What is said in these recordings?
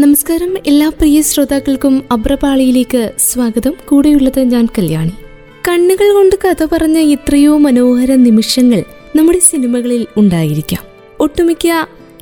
നമസ്കാരം. എല്ലാ പ്രിയ ശ്രോതാക്കൾക്കും അബ്രപാളിയിലേക്ക് സ്വാഗതം. കൂടെയുള്ളത് ഞാൻ കല്യാണി. കണ്ണുകൾ കൊണ്ട് കഥ പറഞ്ഞ എത്രയോ മനോഹര നിമിഷങ്ങൾ നമ്മുടെ സിനിമകളിൽ ഉണ്ടായിരിക്കാം. ഒട്ടുമിക്ക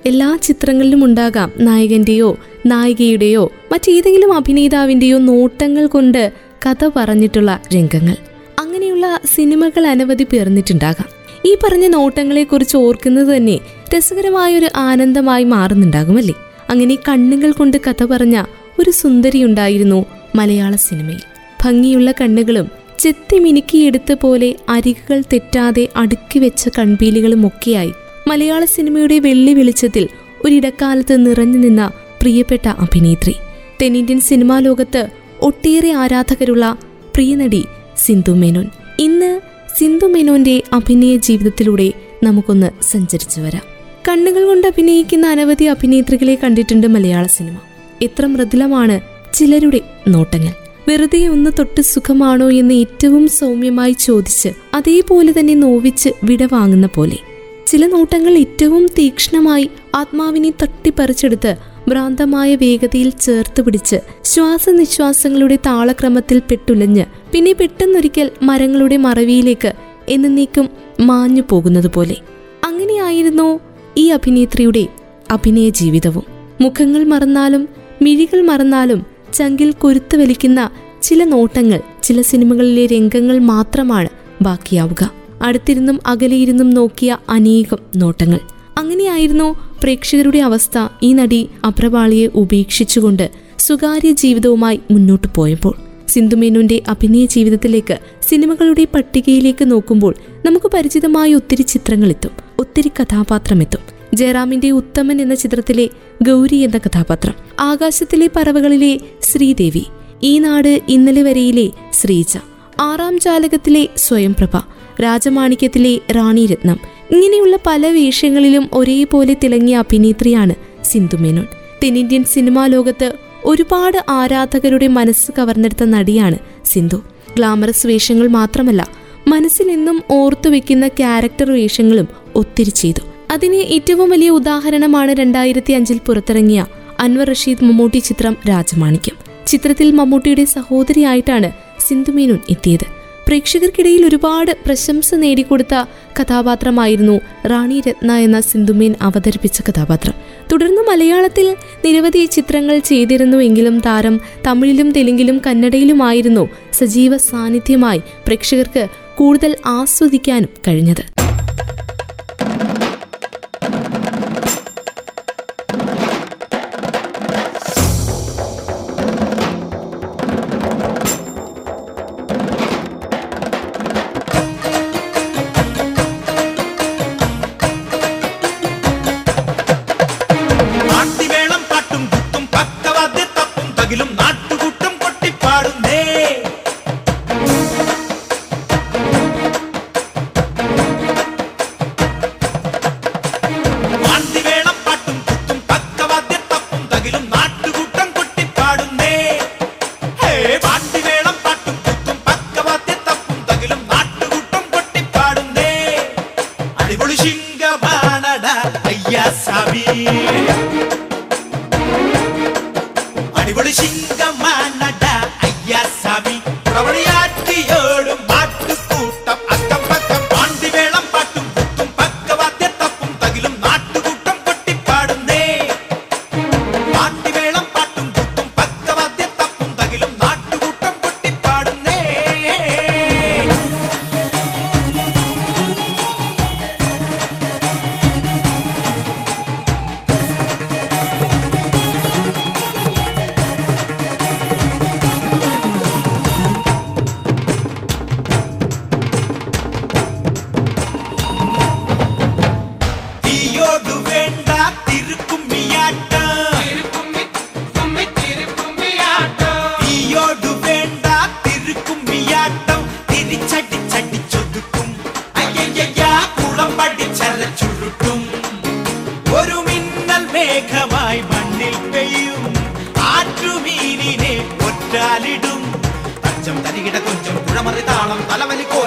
എല്ലാ ചിത്രങ്ങളിലും ഉണ്ടാകാം. നായകന്റെയോ നായികയുടെയോ മറ്റേതെങ്കിലും അഭിനേതാവിന്റെയോ നോട്ടങ്ങൾ കൊണ്ട് കഥ പറഞ്ഞിട്ടുള്ള രംഗങ്ങൾ. അങ്ങനെയുള്ള സിനിമകൾ അനവധി പേർന്നിട്ടുണ്ടാകാം. ഈ പറഞ്ഞ നോട്ടങ്ങളെക്കുറിച്ച് ഓർക്കുന്നത് തന്നെ രസകരമായൊരു ആനന്ദമായി മാറുന്നുണ്ടാകുമല്ലേ അങ്ങനെ കണ്ണുകൾ കൊണ്ട് കഥ പറഞ്ഞ ഒരു സുന്ദരിയുണ്ടായിരുന്നു മലയാള സിനിമയിൽ. ഭംഗിയുള്ള കണ്ണുകളും ചെത്തി മിനുക്കിയെടുത്ത പോലെ അരികുകൾ തെറ്റാതെ അടുക്കി വെച്ച കൺപീലികളും ഒക്കെയായി മലയാള സിനിമയുടെ വെള്ളി വെളിച്ചത്തിൽ ഒരിടക്കാലത്ത് നിറഞ്ഞു നിന്ന പ്രിയപ്പെട്ട അഭിനേത്രി. തെന്നിന്ത്യൻ സിനിമാ ലോകത്ത് ഒട്ടേറെ ആരാധകരുള്ള പ്രിയനടി സിന്ധു മേനോൻ. ഇന്ന് സിന്ധു മേനോന്റെ അഭിനയ ജീവിതത്തിലൂടെ നമുക്കൊന്ന് സഞ്ചരിച്ചു വരാം. കണ്ണുകൾ കൊണ്ട് അഭിനയിക്കുന്ന അനവധി അഭിനേത്രികളെ കണ്ടിട്ടുണ്ട് മലയാള സിനിമ. എത്ര മൃദുലമാണ് ചിലരുടെ നോട്ടങ്ങൾ. വെറുതെ ഒന്ന് തൊട്ട് സുഖമാണോ എന്ന് ഏറ്റവും സൗമ്യമായി ചോദിച്ച് അതേപോലെ തന്നെ നോവിച്ച് വിടവാങ്ങുന്ന പോലെ. ചില നോട്ടങ്ങൾ ഏറ്റവും തീക്ഷ്ണമായി ആത്മാവിനെ തട്ടിപ്പറിച്ചെടുത്ത് ഭ്രാന്തമായ വേഗതയിൽ ചേർത്ത് പിടിച്ച് ശ്വാസനിശ്വാസങ്ങളുടെ താളക്രമത്തിൽ പെട്ടുലഞ്ഞ് പിന്നെ പെട്ടെന്നൊരിക്കൽ മരങ്ങളുടെ മറവിയിലേക്ക് എന്നേക്കും മാഞ്ഞു പോകുന്നത് പോലെ. അങ്ങനെയായിരുന്നു ഈ അഭിനേത്രിയുടെ അഭിനയ ജീവിതവും. മുഖങ്ങൾ മറന്നാലും മിഴികൾ മറന്നാലും ചങ്കിൽ കൊരുത്തു വലിക്കുന്ന ചില നോട്ടങ്ങൾ ചില സിനിമകളിലെ രംഗങ്ങൾ മാത്രമാണ് ബാക്കിയാവുക. അടുത്തിരുന്നും അകലെയിരുന്നും നോക്കിയ അനേകം നോട്ടങ്ങൾ. അങ്ങനെയായിരുന്നു പ്രേക്ഷകരുടെ അവസ്ഥ ഈ നടി അപ്രവാളിയെ ഉപേക്ഷിച്ചുകൊണ്ട് സ്വകാര്യ ജീവിതവുമായി മുന്നോട്ടു പോയപ്പോൾ. സിന്ധുമേനോന്റെ അഭിനയ ജീവിതത്തിലേക്ക് സിനിമകളുടെ പട്ടികയിലേക്ക് നോക്കുമ്പോൾ നമുക്ക് പരിചിതമായ ഒത്തിരി ചിത്രങ്ങൾ എത്തും ഒത്തിരി കഥാപാത്രം എത്തും ജയറാമിന്റെ ഉത്തമൻ എന്ന ചിത്രത്തിലെ ഗൗരി എന്ന കഥാപാത്രം. ആകാശത്തിലെ പറവകളിലെ ശ്രീദേവി. ഈ നാട് ഇന്നലെ വരെയിലെ ശ്രീജ. ആറാം ജാലകത്തിലെ സ്വയംപ്രഭ. രാജമാണിക്യത്തിലെ റാണി രത്നം ഇങ്ങനെയുള്ള പല വേഷങ്ങളിലും ഒരേപോലെ തിളങ്ങിയ അഭിനേത്രിയാണ് സിന്ധുമേനോൻ. തെന്നിന്ത്യൻ സിനിമാ ലോകത്ത് ഒരുപാട് ആരാധകരുടെ മനസ്സ് കവർന്നെടുത്ത നടിയാണ് സിന്ധു. ഗ്ലാമറസ് വേഷങ്ങൾ മാത്രമല്ല മനസ്സിൽ എന്നും ഓർത്തു വെക്കുന്ന ക്യാരക്ടർ വേഷങ്ങളും ഒത്തിരി ചെയ്തു. അതിന് ഏറ്റവും വലിയ ഉദാഹരണമാണ് രണ്ടായിരത്തി അഞ്ചിൽ പുറത്തിറങ്ങിയ അൻവർ റഷീദ് മമ്മൂട്ടി ചിത്രം രാജമാണിക്യം. ചിത്രത്തിൽ മമ്മൂട്ടിയുടെ സഹോദരിയായിട്ടാണ് സിന്ധു സിന്ധുമേനോൻ എത്തിയത്. പ്രേക്ഷകർക്കിടയിൽ ഒരുപാട് പ്രശംസ നേടിക്കൊടുത്ത കഥാപാത്രമായിരുന്നു റാണി രത്ന എന്ന സിന്ധുമേൻ അവതരിപ്പിച്ച കഥാപാത്രം. തുടർന്ന് മലയാളത്തിൽ നിരവധി ചിത്രങ്ങൾ ചെയ്തിരുന്നുവെങ്കിലും താരം തമിഴിലും തെലുങ്കിലും കന്നഡയിലുമായിരുന്നു സജീവ സാന്നിധ്യമായി പ്രേക്ഷകർക്ക് കൂടുതൽ ആസ്വദിക്കാനും കഴിഞ്ഞത്.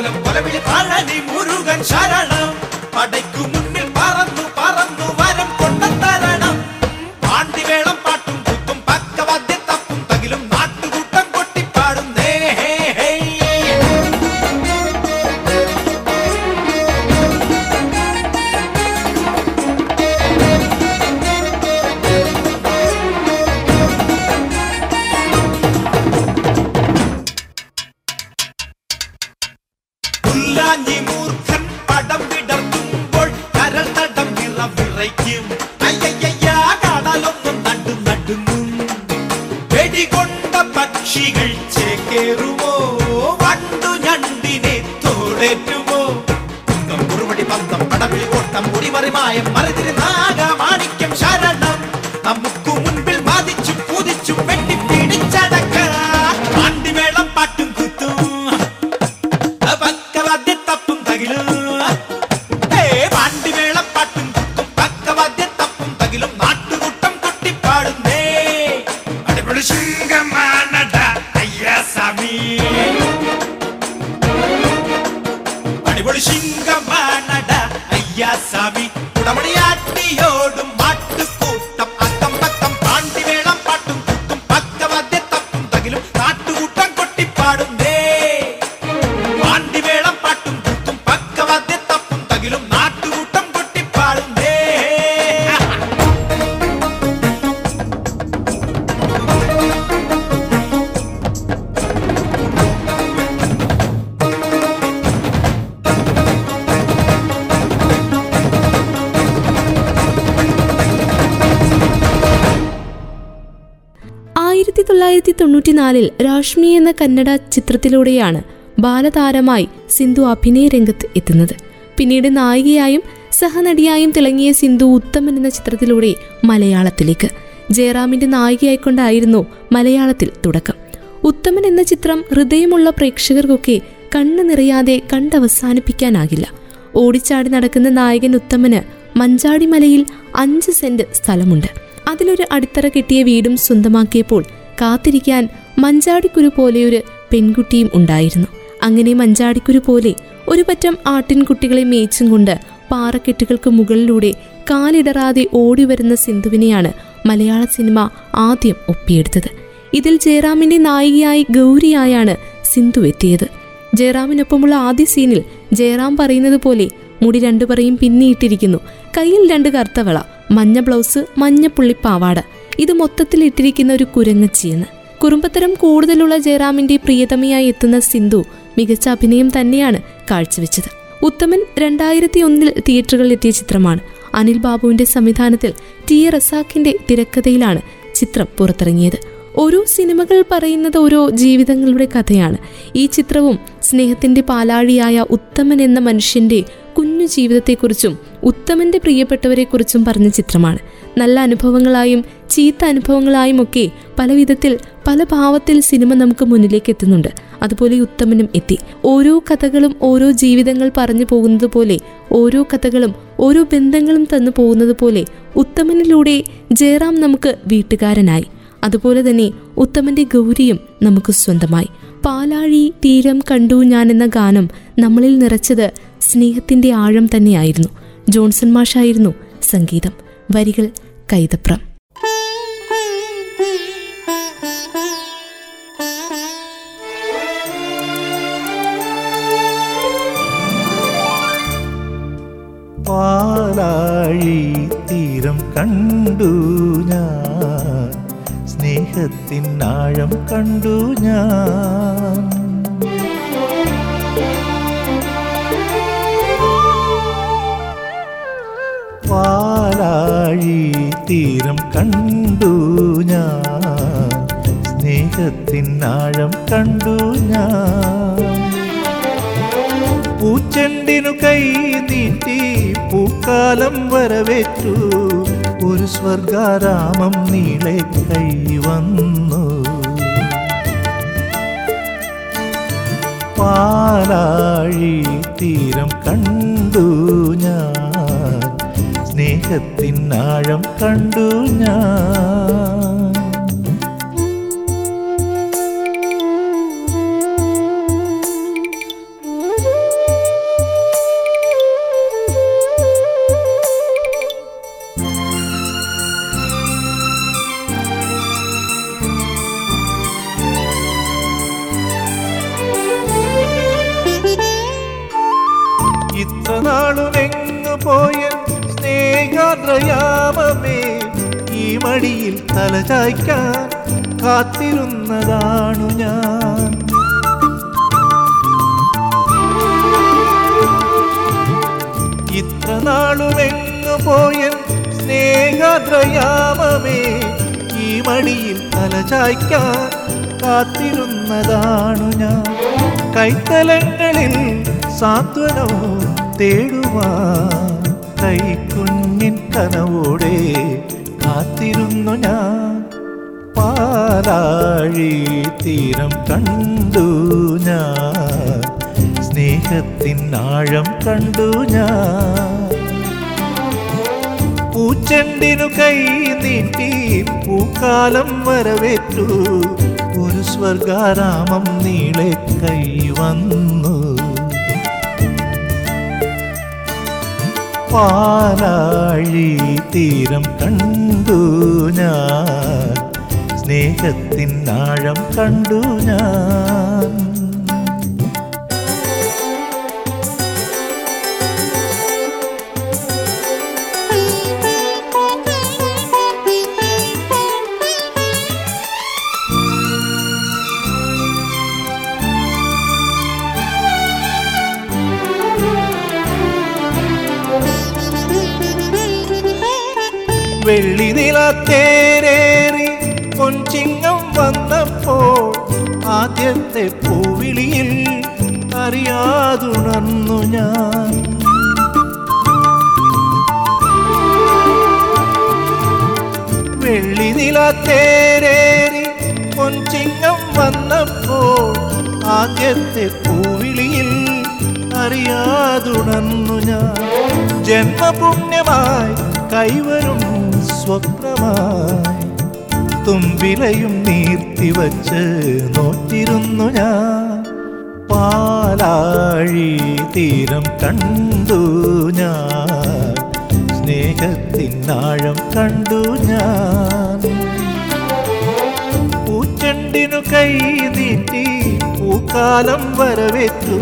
മുന്നിൽ പറന്നു പറന്നു വരം കൊണ്ടത്തരണം പാണ്ടിവേളം പാട്ടും തൊള്ളായിരത്തി തൊണ്ണൂറ്റിനാലിൽ രാഷ്മി എന്ന കന്നഡ ചിത്രത്തിലൂടെയാണ് ബാലതാരമായി സിന്ധു അഭിനയ രംഗത്ത് എത്തുന്നത്. പിന്നീട് നായികയായും സഹനടിയായും തിളങ്ങിയ സിന്ധു ഉത്തമൻ എന്ന ചിത്രത്തിലൂടെ മലയാളത്തിലേക്ക്. ജയറാമിന്റെ നായികയായിക്കൊണ്ടായിരുന്നു മലയാളത്തിൽ തുടക്കം. ഉത്തമൻ എന്ന ചിത്രം ഹൃദയമുള്ള പ്രേക്ഷകർക്കൊക്കെ കണ്ണു നിറയാതെ കണ്ടവസാനിപ്പിക്കാനാകില്ല. ഓടിച്ചാടി നടക്കുന്ന നായകൻ ഉത്തമന് മഞ്ചാടിമലയിൽ അഞ്ച് സെന്റ് സ്ഥലമുണ്ട്. അതിലൊരു അടിത്തറ കെട്ടിയ വീടും സ്വന്തമാക്കിയപ്പോൾ കാത്തിരിക്കാൻ മഞ്ചാടിക്കുരു പോലെയൊരു പെൺകുട്ടിയും ഉണ്ടായിരുന്നു. അങ്ങനെ മഞ്ചാടിക്കുരു പോലെ ഒരു പറ്റം ആട്ടിൻകുട്ടികളെ മേച്ചും കൊണ്ട് പാറക്കെട്ടുകൾക്ക് മുകളിലൂടെ കാലിടറാതെ ഓടിവരുന്ന സിന്ധുവിനെയാണ് മലയാള സിനിമ ആദ്യം ഒപ്പിയെടുത്തത്. ഇതിൽ ജയറാമിന്റെ നായികയായി ഗൗരിയായാണ് സിന്ധു എത്തിയത്. ജയറാമിനൊപ്പമുള്ള ആദ്യ സീനിൽ ജയറാം പറയുന്നത് പോലെ മുടി രണ്ടു പറയും പിന്നിയിട്ടിരിക്കുന്നു. കയ്യിൽ രണ്ട് കറുത്തവള മഞ്ഞ ബ്ലൗസ് മഞ്ഞ പുള്ളിപ്പാവാട. ഇത് മൊത്തത്തിൽ ഇട്ടിരിക്കുന്ന ഒരു കുരങ്ങച്ചിയെന്ന് കുറുമ്പത്തരം കൂടുതലുള്ള ജയറാമിന്റെ പ്രിയതമയായി എത്തുന്ന സിന്ധു മികച്ച അഭിനയം തന്നെയാണ് കാഴ്ചവെച്ചത്. ഉത്തമൻ രണ്ടായിരത്തി ഒന്നിൽ തിയേറ്ററുകളിൽ എത്തിയ ചിത്രമാണ്. അനിൽ ബാബുവിന്റെ സംവിധാനത്തിൽ ടി എ റസാഖിന്റെ തിരക്കഥയിലാണ് ചിത്രം പുറത്തിറങ്ങിയത്. ഓരോ സിനിമകൾ പറയുന്നത് ഓരോ ജീവിതങ്ങളുടെ കഥയാണ്. ഈ ചിത്രവും സ്നേഹത്തിന്റെ പാലാഴിയായ ഉത്തമൻ എന്ന മനുഷ്യന്റെ കുഞ്ഞു ജീവിതത്തെക്കുറിച്ചും ഉത്തമന്റെ പ്രിയപ്പെട്ടവരെക്കുറിച്ചും പറഞ്ഞ ചിത്രമാണ്. നല്ല അനുഭവങ്ങളായും ചീത്ത അനുഭവങ്ങളായും ഒക്കെ പല വിധത്തിൽ പല ഭാവത്തിൽ സിനിമ നമുക്ക് മുന്നിലേക്ക് എത്തുന്നുണ്ട് അതുപോലെ ഉത്തമനും എത്തി. ഓരോ കഥകളും ഓരോ ജീവിതങ്ങൾ പറഞ്ഞു പോകുന്നത് പോലെ ഓരോ കഥകളും ഓരോ ബന്ധങ്ങളും തന്നു പോകുന്നത് പോലെ ഉത്തമനിലൂടെ ജയറാം നമുക്ക് വീട്ടുകാരനായി. അതുപോലെ തന്നെ ഉത്തമന്റെ ഗൗരിയും നമുക്ക് സ്വന്തമായി. പാലാഴി തീരം കണ്ടു ഞാൻ എന്ന ഗാനം നമ്മളിൽ നിറച്ചത് സ്നേഹത്തിന്റെ ആഴം തന്നെയായിരുന്നു. ജോൺസൺ മാഷായിരുന്നു സംഗീതം. വരികൾ കൈതപ്രം. പാലാഴി തീരം കണ്ടു ഞാൻ. സ്നേഹത്തിൻ ആഴം കണ്ടു ഞാൻ. പാലാഴി തീരം കണ്ടു ഞാൻ. സ്നേഹത്തിൻ ആഴം കണ്ടു ഞാൻ. പൂച്ചെണ്ടിനു കൈ നീട്ടി പൂക്കാലം വരവേറ്റു. ഒരു സ്വർഗാരാമം നീളെ കൈവന്നു പാലാഴി തീരം കണ്ടു ഞാൻ. സ്നേഹത്തിൻ ആഴം കണ്ടു ഞാൻ. തലചായ്ക്കാൻ കാത്തിരുന്നതാണു ഞാൻ. ഇത്ര എങ്ങു പോയൻ സ്നേഹദ്രയാമമേ ഈ മടിയിൽ തലചായ്ക്കാൻ കാത്തിരുന്നതാണു ഞാൻ. കൈത്തലങ്ങളിൽ സാന്ത്വനവും തേടുവാൻ കൈക്കുഞ്ഞിൻ കനവോടെ കാത്തിരുന്നു ഞാൻ. പാലാഴി തീരം കണ്ടു ഞാൻ. സ്നേഹത്തിൻ ആഴം കണ്ടു ഞാൻ. പൂച്ചെണ്ടിനു കൈ നീട്ടി പൂക്കാലം വരവേറ്റു. ഒരു സ്വർഗാരാമം നീളെ കൈ വന്നു. പാലാഴി തീരം കണ്ടു ഞാൻ. സ്നേഹത്തിൻ ആഴം കണ്ടു ഞാൻ. വെള്ളി നിലത്തേരേറി പൊൻചിങ്ങം വന്നപ്പോൾ ആദ്യത്തെ പൂവിളിയിൽ അറിയാതുണർന്നു ഞാൻ. വെള്ളി നിലത്തേരേറി പൊൻചിങ്ങം വന്നപ്പോൾ ആദ്യത്തെ പൂവിളിയിൽ അറിയാതുണർന്നു ഞാൻ. ജന്മപുണ്യമായി കൈവരും സ്വപ്നമായി തുമ്പിലയും നീർത്തിവച്ച് നോറ്റിരുന്നു ഞാൻ. പാലാഴി തീരം കണ്ടു ഞാൻ. സ്നേഹത്തിൻ ആഴം കണ്ടു ഞാൻ. പൂച്ചെണ്ടിനു കൈ നീട്ടി പൂക്കാലം വരവേറ്റു.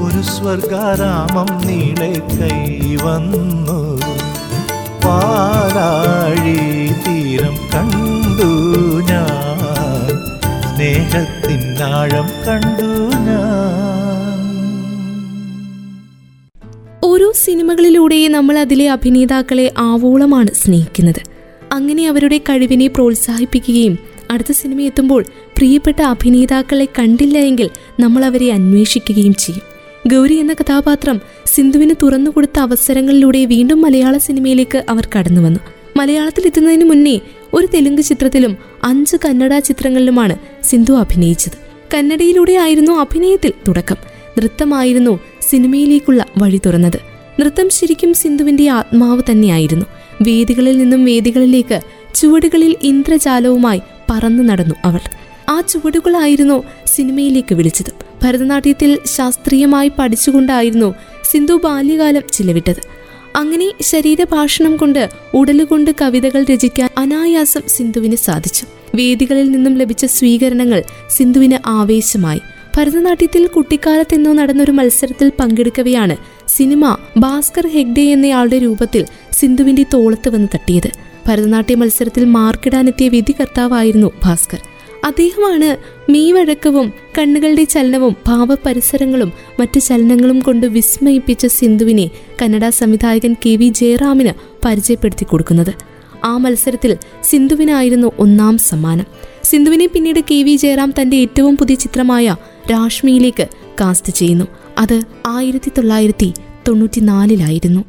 ഒരു സ്വർഗാരാമം നീളെ കൈ വന്നു. പാലാഴി തീരം കണ്ടു ഞാൻ സ്നേഹത്തിൻ ആഴം കണ്ടു ഞാൻ. ഓരോ സിനിമകളിലൂടെയും നമ്മൾ അതിലെ അഭിനേതാക്കളെ ആവോളമാണ് സ്നേഹിക്കുന്നത്. അങ്ങനെ അവരുടെ കഴിവിനെ പ്രോത്സാഹിപ്പിക്കുകയും അടുത്ത സിനിമ എത്തുമ്പോൾ പ്രിയപ്പെട്ട അഭിനേതാക്കളെ കണ്ടില്ല എങ്കിൽ നമ്മൾ അവരെ അന്വേഷിക്കുകയും ചെയ്യും. ഗൗരി എന്ന കഥാപാത്രം സിന്ധുവിന് തുറന്നുകൊടുത്ത അവസരങ്ങളിലൂടെ വീണ്ടും മലയാള സിനിമയിലേക്ക് അവർ കടന്നു വന്നു മലയാളത്തിൽ എത്തുന്നതിന് മുന്നേ ഒരു തെലുങ്ക് ചിത്രത്തിലും അഞ്ച് കന്നഡ ചിത്രങ്ങളിലുമാണ് സിന്ധു അഭിനയിച്ചത്. കന്നഡയിലൂടെ ആയിരുന്നു അഭിനയത്തിൽ തുടക്കം. നൃത്തമായിരുന്നു സിനിമയിലേക്കുള്ള വഴി തുറന്നത്. നൃത്തം ശരിക്കും സിന്ധുവിന്റെ ആത്മാവ് തന്നെയായിരുന്നു. വേദികളിൽ നിന്നും വേദികളിലേക്ക് ചുവടുകളിൽ ഇന്ദ്രജാലവുമായി പറന്നു നടന്നു അവൾ ആ ചുവടുകളായിരുന്നു സിനിമയിലേക്ക് വിളിച്ചത്. ഭരതനാട്യത്തിൽ ശാസ്ത്രീയമായി പഠിച്ചുകൊണ്ടായിരുന്നു സിന്ധു ബാല്യകാലം ചിലവിട്ടത്. അങ്ങനെ ശരീരഭാഷണം കൊണ്ട് ഉടലുകൊണ്ട് കവിതകൾ രചിക്കാൻ അനായാസം സിന്ധുവിന് സാധിച്ചു. വേദികളിൽ നിന്നും ലഭിച്ച സ്വീകരണങ്ങൾ സിന്ധുവിന് ആവേശമായി. ഭരതനാട്യത്തിൽ കുട്ടിക്കാലത്തെന്നോ നടന്നൊരു മത്സരത്തിൽ പങ്കെടുക്കവെയാണ് സിനിമ ഭാസ്കർ ഹെഗ്ഡെ എന്നയാളുടെ രൂപത്തിൽ സിന്ധുവിന്റെ തോളത്ത് വന്ന് തട്ടിയത്. ഭരതനാട്യ മത്സരത്തിൽ മാർക്കിടാനെത്തിയ വിധികർത്താവായിരുന്നു ഭാസ്കർ. അദ്ദേഹമാണ് മീവഴക്കവും കണ്ണുകളുടെ ചലനവും ഭാവപരിസരങ്ങളും മറ്റു ചലനങ്ങളും കൊണ്ട് വിസ്മയിപ്പിച്ച സിന്ധുവിനെ കന്നഡ സംവിധായകൻ കെ വി ജയറാമിന് പരിചയപ്പെടുത്തി കൊടുക്കുന്നത്. ആ മത്സരത്തിൽ സിന്ധുവിനായിരുന്നു ഒന്നാം സമ്മാനം. സിന്ധുവിനെ പിന്നീട് കെ വി ജയറാം തന്റെ ഏറ്റവും പുതിയ ചിത്രമായ രാഷ്മിയിലേക്ക് കാസ്റ്റ് ചെയ്യുന്നു. അത് ആയിരത്തി തൊള്ളായിരത്തി തൊണ്ണൂറ്റിനാലിലായിരുന്നു.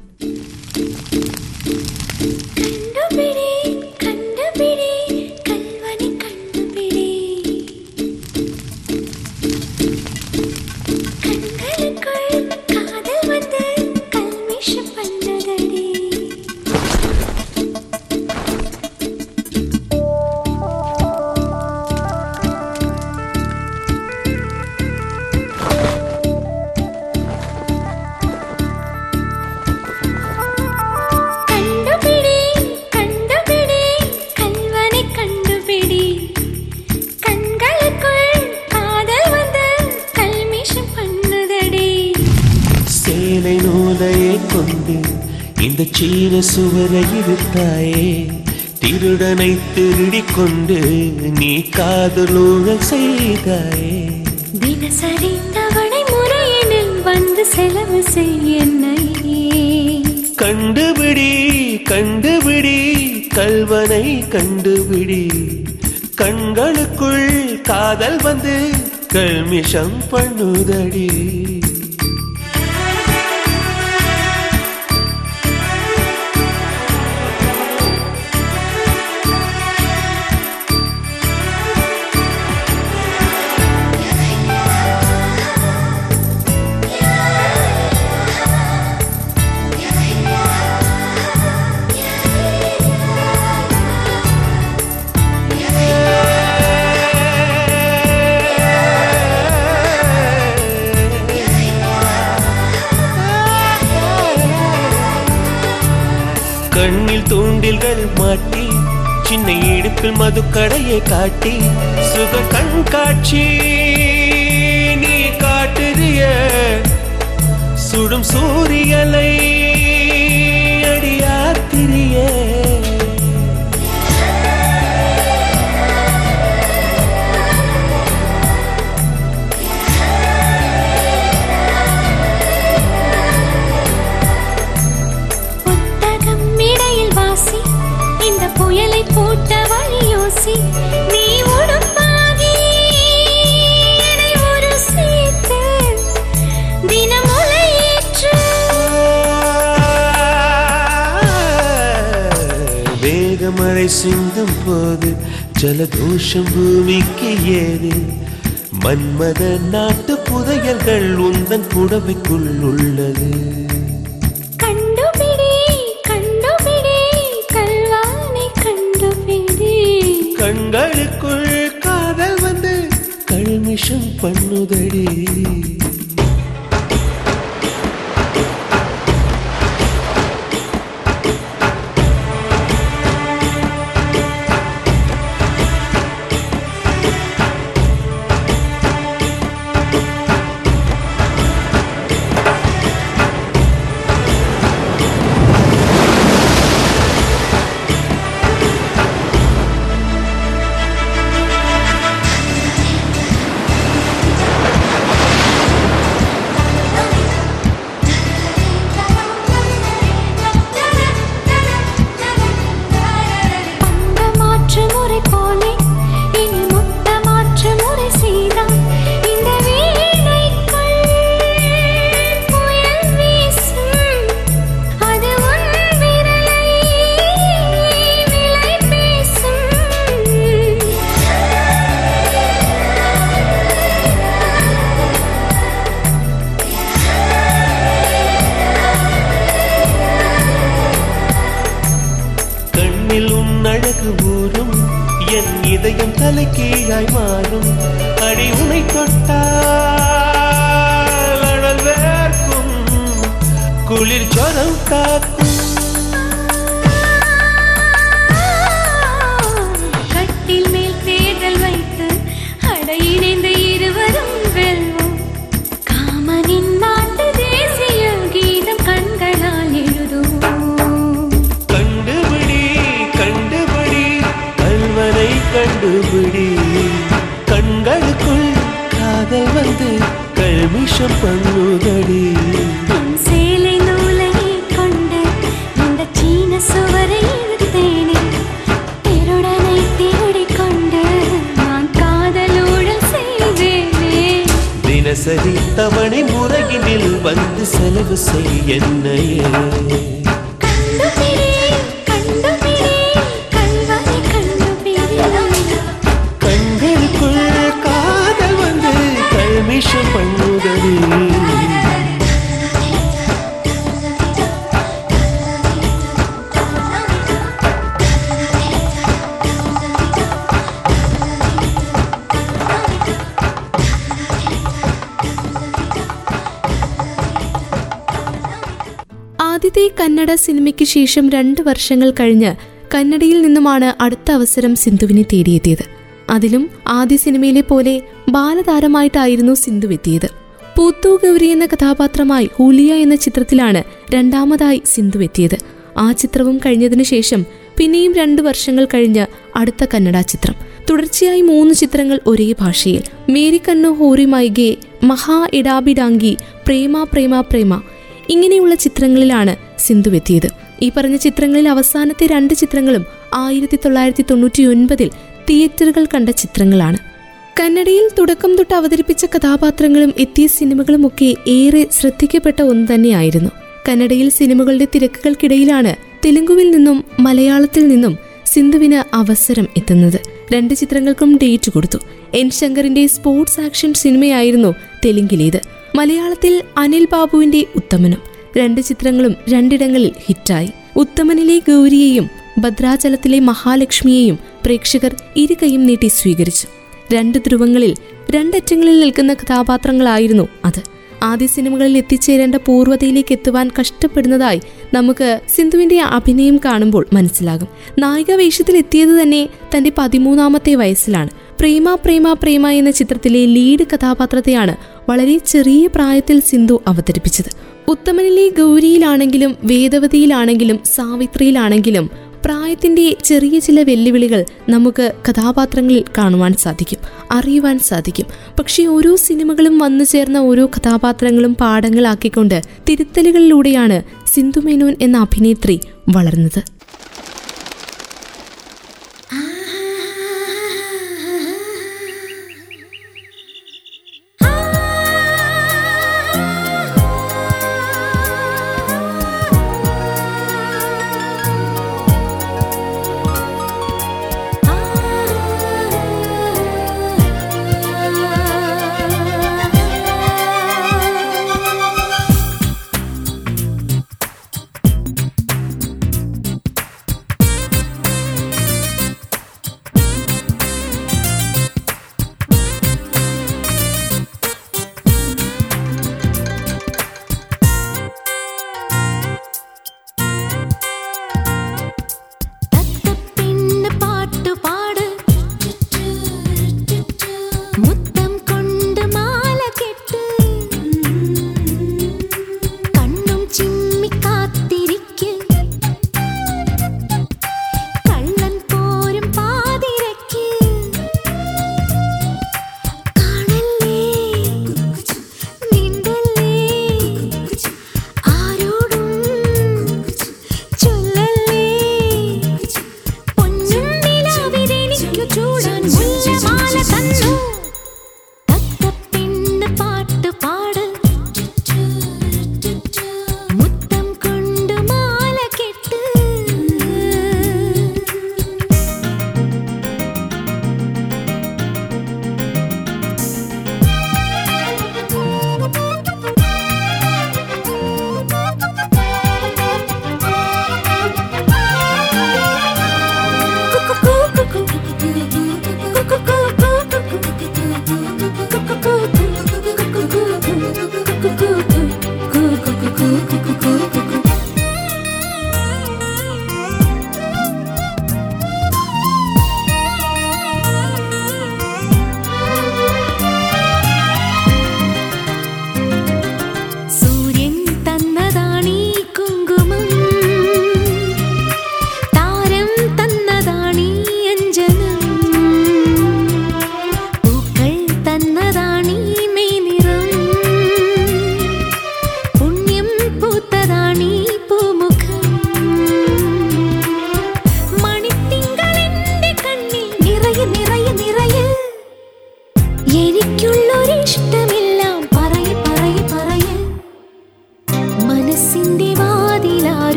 சுவரை இழுத்தாயே. திருடனை திருடிக் கொண்டு நீ காதலூழல் செய்தாயே. தினசரி தவணை முறையினில் வந்து செலவு செய்ய என்னையே. கண்டுபிடி கண்டுபிடி கல்வனை கண்டுபிடி. கண்களுக்குள் காதல் வந்து கல்மிஷம் பண்ணுதடி. கண்ணில் மாட்டி சின்ன இடுப்பில் மதுக்கடையை காட்டி சுக கண்காட்சி நீ காட்டுறிய. சுடும் சூரியலை வேகமழை சிந்தும் போது ஜலதோஷம் பூமிக்கு ஏது மன்மத நாட்டு புதையல்கள் உந்தன் புடவைக்குள் உள்ளது கண்களுக்குள் காதல் வந்து கல்மிஷம் பண்ணுதடி. ആദ്യത്തെ കന്നഡ സിനിമയ്ക്ക് ശേഷം രണ്ട് വർഷങ്ങൾ കഴിഞ്ഞ് കന്നഡയിൽ നിന്നുമാണ് അടുത്ത അവസരം സിന്ധുവിനെ തേടിയെത്തിയത്. അതിലും ആദ്യ സിനിമയിലെ പോലെ ബാലതാരമായിട്ടായിരുന്നു സിന്ധു എത്തിയത് പൂത്തു ഗൗരി എന്ന കഥാപാത്രമായി ഹൂലിയ എന്ന ചിത്രത്തിലാണ് രണ്ടാമതായി സിന്ധു എത്തിയത് ആ ചിത്രവും കഴിഞ്ഞതിനു ശേഷം പിന്നെയും രണ്ടു വർഷങ്ങൾ കഴിഞ്ഞ് അടുത്ത കന്നഡ ചിത്രം. തുടർച്ചയായി മൂന്ന് ചിത്രങ്ങൾ ഒരേ ഭാഷയിൽ. മേരി കണ്ണു ഹോറി മൈഗെ മഹാ ഇടാബിഡാങ്കി പ്രേമ പ്രേമ പ്രേമ ഇങ്ങനെയുള്ള ചിത്രങ്ങളിലാണ് സിന്ധു എത്തിയത്. ഈ പറഞ്ഞ ചിത്രങ്ങളിൽ അവസാനത്തെ രണ്ട് ചിത്രങ്ങളും ആയിരത്തി തൊള്ളായിരത്തി തൊണ്ണൂറ്റി ഒൻപതിൽ തിയേറ്ററുകൾ കണ്ട ചിത്രങ്ങളാണ്. കന്നഡയിൽ തുടക്കം തൊട്ട് അവതരിപ്പിച്ച കഥാപാത്രങ്ങളും എത്തിയ സിനിമകളുമൊക്കെ ഏറെ ശ്രദ്ധിക്കപ്പെട്ട ഒന്ന് തന്നെയായിരുന്നു. കന്നഡയിൽ സിനിമകളുടെ തിരക്കുകൾക്കിടയിലാണ് തെലുങ്കുവിൽ നിന്നും മലയാളത്തിൽ നിന്നും സിന്ധുവിന് അവസരം എത്തുന്നത്. രണ്ട് ചിത്രങ്ങൾക്കും ഡേറ്റ് കൊടുത്തു. എൻ ശങ്കറിന്റെ സ്പോർട്സ് ആക്ഷൻ സിനിമയായിരുന്നു തെലുങ്കിലേത്. മലയാളത്തിൽ അനിൽ ബാബുവിന്റെ ഉത്തമനും. രണ്ട് ചിത്രങ്ങളും രണ്ടിടങ്ങളിൽ ഹിറ്റായി. ഉത്തമനിലെ ഗൗരിയെയും ഭദ്രാചലത്തിലെ മഹാലക്ഷ്മിയെയും പ്രേക്ഷകർ ഇരുകൈയും നീട്ടി സ്വീകരിച്ചു. രണ്ട് ധ്രുവങ്ങളിൽ രണ്ടറ്റങ്ങളിൽ നിൽക്കുന്ന കഥാപാത്രങ്ങളായിരുന്നു അത്. ആദ്യ സിനിമകളിൽ എത്തിച്ചേരേണ്ട പൂർവതയിലേക്ക് എത്തുവാൻ കഷ്ടപ്പെടുന്നതായി നമുക്ക് സിന്ധുവിന്റെ അഭിനയം കാണുമ്പോൾ മനസ്സിലാകും. നായിക വേഷത്തിൽ എത്തിയത് തന്നെ തന്റെ പതിമൂന്നാമത്തെ വയസ്സിലാണ്. പ്രേമ പ്രേമ പ്രേമ എന്ന ചിത്രത്തിലെ ലീഡ് കഥാപാത്രത്തെയാണ് വളരെ ചെറിയ പ്രായത്തിൽ സിന്ധു അവതരിപ്പിച്ചത്. ഉത്തമനിലെ ഗൗരിയിലാണെങ്കിലും വേദവതിയിലാണെങ്കിലും സാവിത്രിയിലാണെങ്കിലും പ്രായത്തിന്റെ ചെറിയ ചില വെല്ലുവിളികൾ നമുക്ക് കഥാപാത്രങ്ങളിൽ കാണുവാൻ സാധിക്കും അറിയുവാൻ സാധിക്കും. പക്ഷേ ഓരോ സിനിമകളും വന്നു ചേർന്ന ഓരോ കഥാപാത്രങ്ങളും പാഠങ്ങളാക്കിക്കൊണ്ട് തിരുത്തലുകളിലൂടെയാണ് സിന്ധു മേനോൻ എന്ന അഭിനേത്രി വളർന്നത്.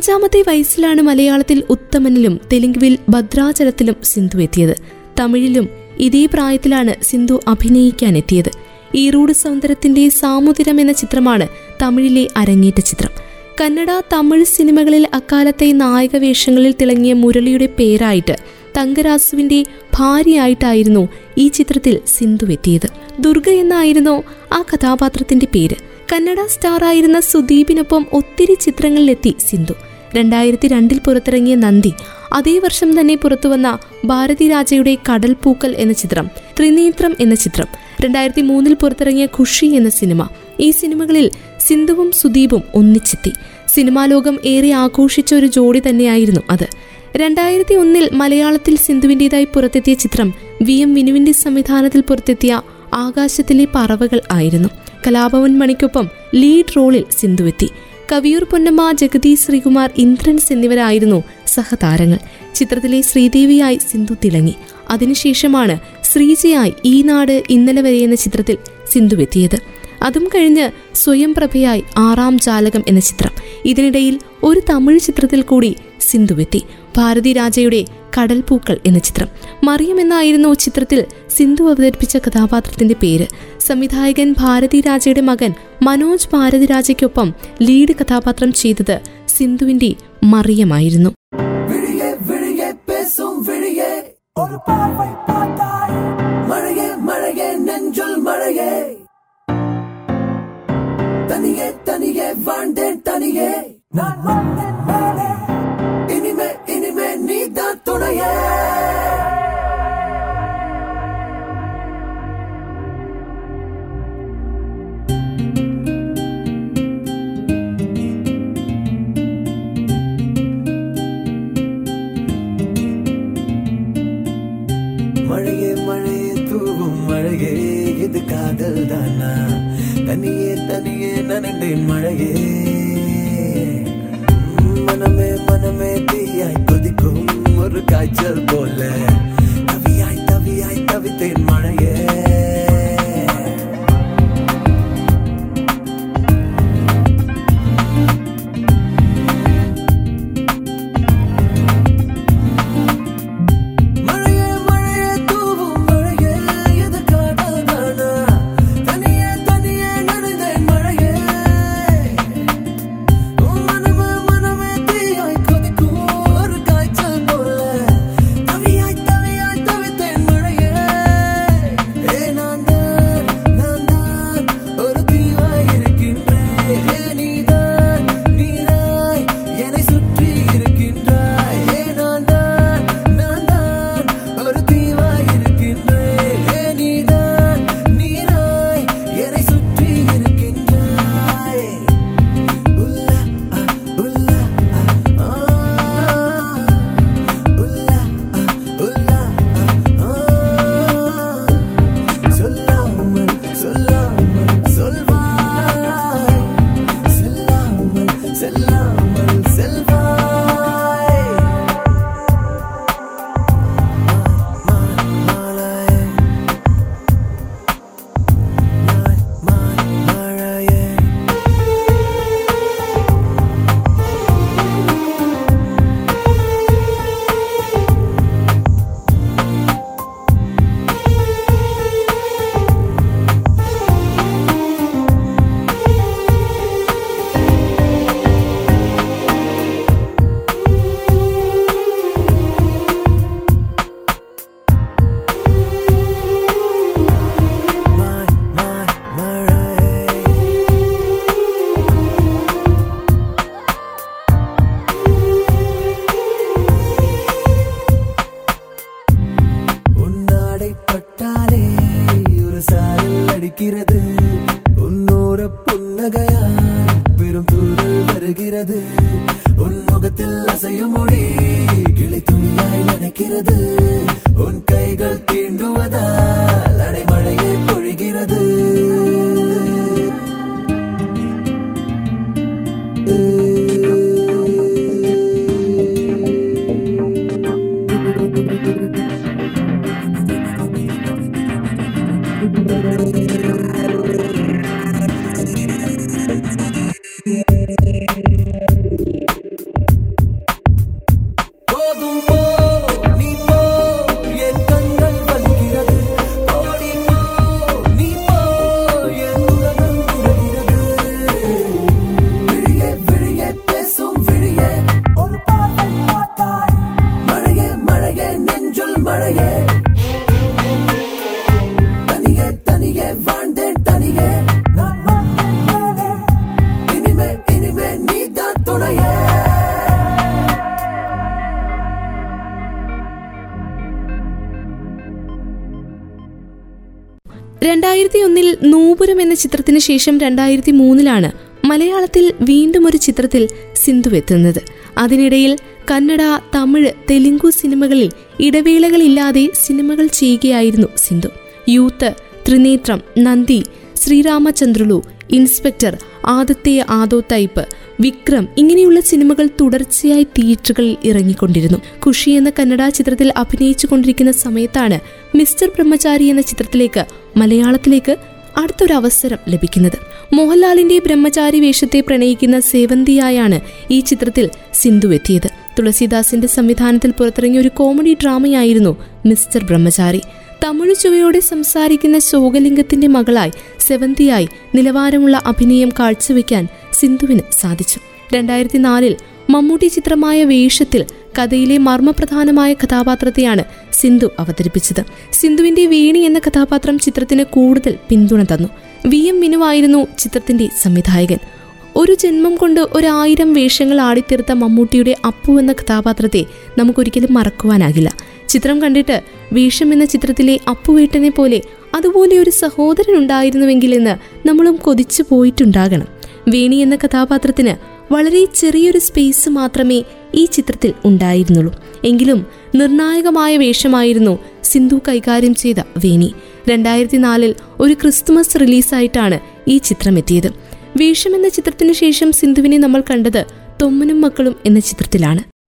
പതിനഞ്ചാമത്തെ വയസ്സിലാണ് മലയാളത്തിൽ ഉത്തമനിലും തെലുങ്കുവിൽ ഭദ്രാചലത്തിലും സിന്ധു എത്തിയത്. തമിഴിലും ഇതേ പ്രായത്തിലാണ് സിന്ധു അഭിനയിക്കാൻ എത്തിയത് ഈറൂട് സൗന്ദര്യത്തിന്റെ സാമുദ്രം എന്ന ചിത്രമാണ് തമിഴിലെ അരങ്ങേറ്റ ചിത്രം. കന്നഡ തമിഴ് സിനിമകളിൽ അക്കാലത്തെ നായക വേഷങ്ങളിൽ തിളങ്ങിയ മുരളിയുടെ പേരായിട്ട് തങ്കരാസുവിന്റെ ഭാര്യയായിട്ടായിരുന്നു ഈ ചിത്രത്തിൽ സിന്ധു എത്തിയത്. ദുർഗ എന്നായിരുന്നു ആ കഥാപാത്രത്തിന്റെ പേര്. കന്നഡ സ്റ്റാറായിരുന്ന സുദീപിനൊപ്പം ഒത്തിരി ചിത്രങ്ങളിലെത്തി സിന്ധു. രണ്ടായിരത്തി രണ്ടിൽ പുറത്തിറങ്ങിയ നന്ദി. അതേ വർഷം തന്നെ പുറത്തുവന്ന ഭാരതി രാജയുടെ കടൽ പൂക്കൽ എന്ന ചിത്രം ത്രിനേത്രം എന്ന ചിത്രം രണ്ടായിരത്തി മൂന്നിൽ പുറത്തിറങ്ങിയ ഖുഷി എന്ന സിനിമ. ഈ സിനിമകളിൽ സിന്ധുവും സുദീപും ഒന്നിച്ചെത്തി. സിനിമാ ലോകം ഏറെ ആഘോഷിച്ച ഒരു ജോഡി തന്നെയായിരുന്നു അത്. രണ്ടായിരത്തി ഒന്നിൽ മലയാളത്തിൽ സിന്ധുവിന്റെതായി പുറത്തെത്തിയ ചിത്രം വി എം വിനുവിന്റെ സംവിധാനത്തിൽ പുറത്തെത്തിയ ആകാശത്തിലെ പറവകൾ ആയിരുന്നു. കലാഭവൻ മണിക്കൊപ്പം ലീഡ് റോളിൽ സിന്ധുവെത്തി. കവിയൂർ പൊന്നമ്മ ജഗതി ശ്രീകുമാർ ഇന്ദ്രൻസ് എന്നിവരായിരുന്നു സഹതാരങ്ങൾ. ചിത്രത്തിലെ ശ്രീദേവിയായി സിന്ധു തിളങ്ങി. അതിനുശേഷമാണ് ശ്രീജയായി ഈ നാട് ഇന്നലെ വരെ എന്ന ചിത്രത്തിൽ സിന്ധുവെത്തിയത്. അതും കഴിഞ്ഞ് സ്വയം പ്രഭയായി ആറാം ജാലകം എന്ന ചിത്രം ഇതിനിടയിൽ ഒരു തമിഴ് ചിത്രത്തിൽ കൂടി സിന്ധുവെത്തി ഭാരതി രാജയുടെ കടൽപ്പൂക്കൾ എന്ന ചിത്രം മറിയം എന്നായിരുന്നു ചിത്രത്തിൽ സിന്ധു അവതരിപ്പിച്ച കഥാപാത്രത്തിന്റെ പേര് സംവിധായകൻ ഭാരതി രാജയുടെ മകൻ മനോജ് ഭാരതി രാജയ്ക്കൊപ്പം ലീഡ് കഥാപാത്രം ചെയ്തത് സിന്ധുവിന്റെ മറിയമായിരുന്നു விழியே விழியே பேசும் விழியே ஒரு பார்வை பார்த்தாய் மழையே மழையே நெஞ்சுள் மழையே தனியே தனியே வாழ்ந்தேன் தனியே. நான் வந்தேன் மேலே. இனிமே இனிமே நீ தான் துணையே. மழையே மழையே தூவும் மழையே. இது காதல் தானா தனியே நனைந்தேன் மழையே. மனமே மனமே தீயாய் கொதிக்கும் ஒரு காய்ச்சல் போல. தவியாய் தவியாய் தவித்தேன் மழையே மழையே. உன் கைகள் ശേഷം രണ്ടായിരത്തി മൂന്നിലാണ് മലയാളത്തിൽ വീണ്ടും ഒരു ചിത്രത്തിൽ സിന്ധു എത്തുന്നത്. അതിനിടയിൽ കന്നഡ തമിഴ് തെലുങ്കു സിനിമകളിൽ ഇടവേളകളില്ലാതെ സിനിമകൾ ചെയ്യുകയായിരുന്നു സിന്ധു. യൂത്ത് ത്രിനേത്രം നന്ദി ശ്രീരാമചന്ദ്രുളു ഇൻസ്പെക്ടർ ആദത്തെ ആദോ തൈപ്പ് വിക്രം ഇങ്ങനെയുള്ള സിനിമകൾ തുടർച്ചയായി തിയേറ്ററുകളിൽ ഇറങ്ങിക്കൊണ്ടിരുന്നു. ഖുഷി എന്ന കന്നഡ ചിത്രത്തിൽ അഭിനയിച്ചു കൊണ്ടിരിക്കുന്ന സമയത്താണ് മിസ്റ്റർ ബ്രഹ്മചാരി എന്ന ചിത്രത്തിലേക്ക് മലയാളത്തിലേക്ക് അടുത്തൊരു അവസരം ലഭിക്കുന്നത്. മോഹൻലാലിന്റെ ബ്രഹ്മചാരി വേഷത്തെ പ്രണയിക്കുന്ന സേവന്തിയായാണ് ഈ ചിത്രത്തിൽ സിന്ധു എത്തിയത്. തുളസീദാസിന്റെ സംവിധാനത്തിൽ പുറത്തിറങ്ങിയ ഒരു കോമഡി ഡ്രാമയായിരുന്നു മിസ്റ്റർ ബ്രഹ്മചാരി. തമിഴ് ചുവയോടെ സംസാരിക്കുന്ന ശോകലിംഗത്തിന്റെ മകളായി സെവന്തിയായി നിലവാരമുള്ള അഭിനയം കാഴ്ചവെക്കാൻ സിന്ധുവിന് സാധിച്ചു. രണ്ടായിരത്തി നാലിൽ മമ്മൂട്ടി ചിത്രമായ വേഷത്തിൽ കഥയിലെ മർമ്മപ്രധാനമായ കഥാപാത്രത്തെയാണ് സിന്ധു അവതരിപ്പിച്ചത്. സിന്ധുവിന്റെ വേണി എന്ന കഥാപാത്രം ചിത്രത്തിന് കൂടുതൽ പിന്തുണ തന്നു. വി എം മിനുവായിരുന്നു ചിത്രത്തിന്റെ സംവിധായകൻ. ഒരു ജന്മം കൊണ്ട് ഒരായിരം വേഷങ്ങൾ ആടിത്തീർത്ത മമ്മൂട്ടിയുടെ അപ്പു എന്ന കഥാപാത്രത്തെ നമുക്കൊരിക്കലും മറക്കുവാനാകില്ല. ചിത്രം കണ്ടിട്ട് വേഷം എന്ന ചിത്രത്തിലെ അപ്പുവേട്ടനെ പോലെ അതുപോലെ ഒരു സഹോദരൻ ഉണ്ടായിരുന്നുവെങ്കിൽ എന്ന് നമ്മളും കൊതിച്ചു പോയിട്ടുണ്ടാകണം. വേണി എന്ന കഥാപാത്രത്തിന് വളരെ ചെറിയൊരു സ്പേസ് മാത്രമേ ഈ ചിത്രത്തിൽ ഉണ്ടായിരുന്നുള്ളൂ. എങ്കിലും നിർണായകമായ വേഷമായിരുന്നു സിന്ധു കൈകാര്യം ചെയ്ത വേണി. രണ്ടായിരത്തി നാലിൽ ഒരു ക്രിസ്തുമസ് റിലീസായിട്ടാണ് ഈ ചിത്രം എത്തിയത് വേഷം എന്ന ചിത്രത്തിന് ശേഷം സിന്ധുവിനെ നമ്മൾ കണ്ടത് തൊമ്മനും മക്കളും എന്ന ചിത്രത്തിലാണ്.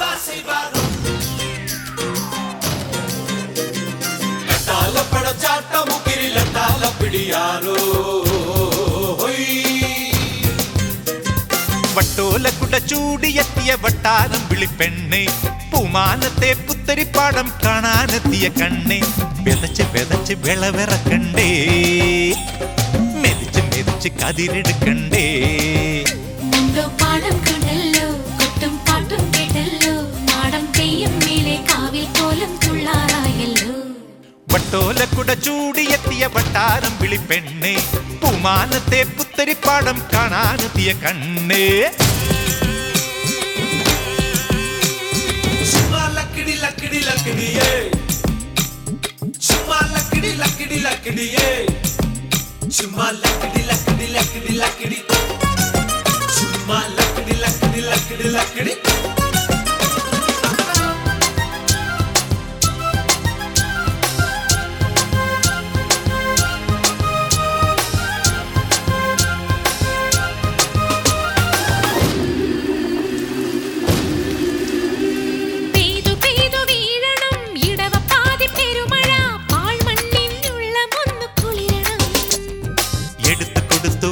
செய்வார் செய்வார் படச்சாட்டமு கிரிலத்தால் அப்படியாரோ வட்டோல குடச்சூடி எத்திய வட்டாரம் விழிப்பெண்ணை. பூமானத்தை புத்தரி பாடம் காணானத்திய கண்ணை. விதைச்சு விதைச்சு விளவெற கண்டே. மெதிச்சு மெதிச்சு கதிரெடுக்கண்டே பாடம் വട്ടോലക്കുട ചൂടിയെത്തിയ വട്ടാരം വിളിപ്പെണ്ണെ പൂമാനത്തെ പുത്തരിപ്പാടം കാണാനെത്തിയ കണ്ണേ. ചുമ്മാ ലക്കിടി ലക്കിടി ലക്കിടി ലക്കിടി. ചുമ്മാ ലക്കിടി ലക്കിടി ലക്കിടി ലക്കിടി.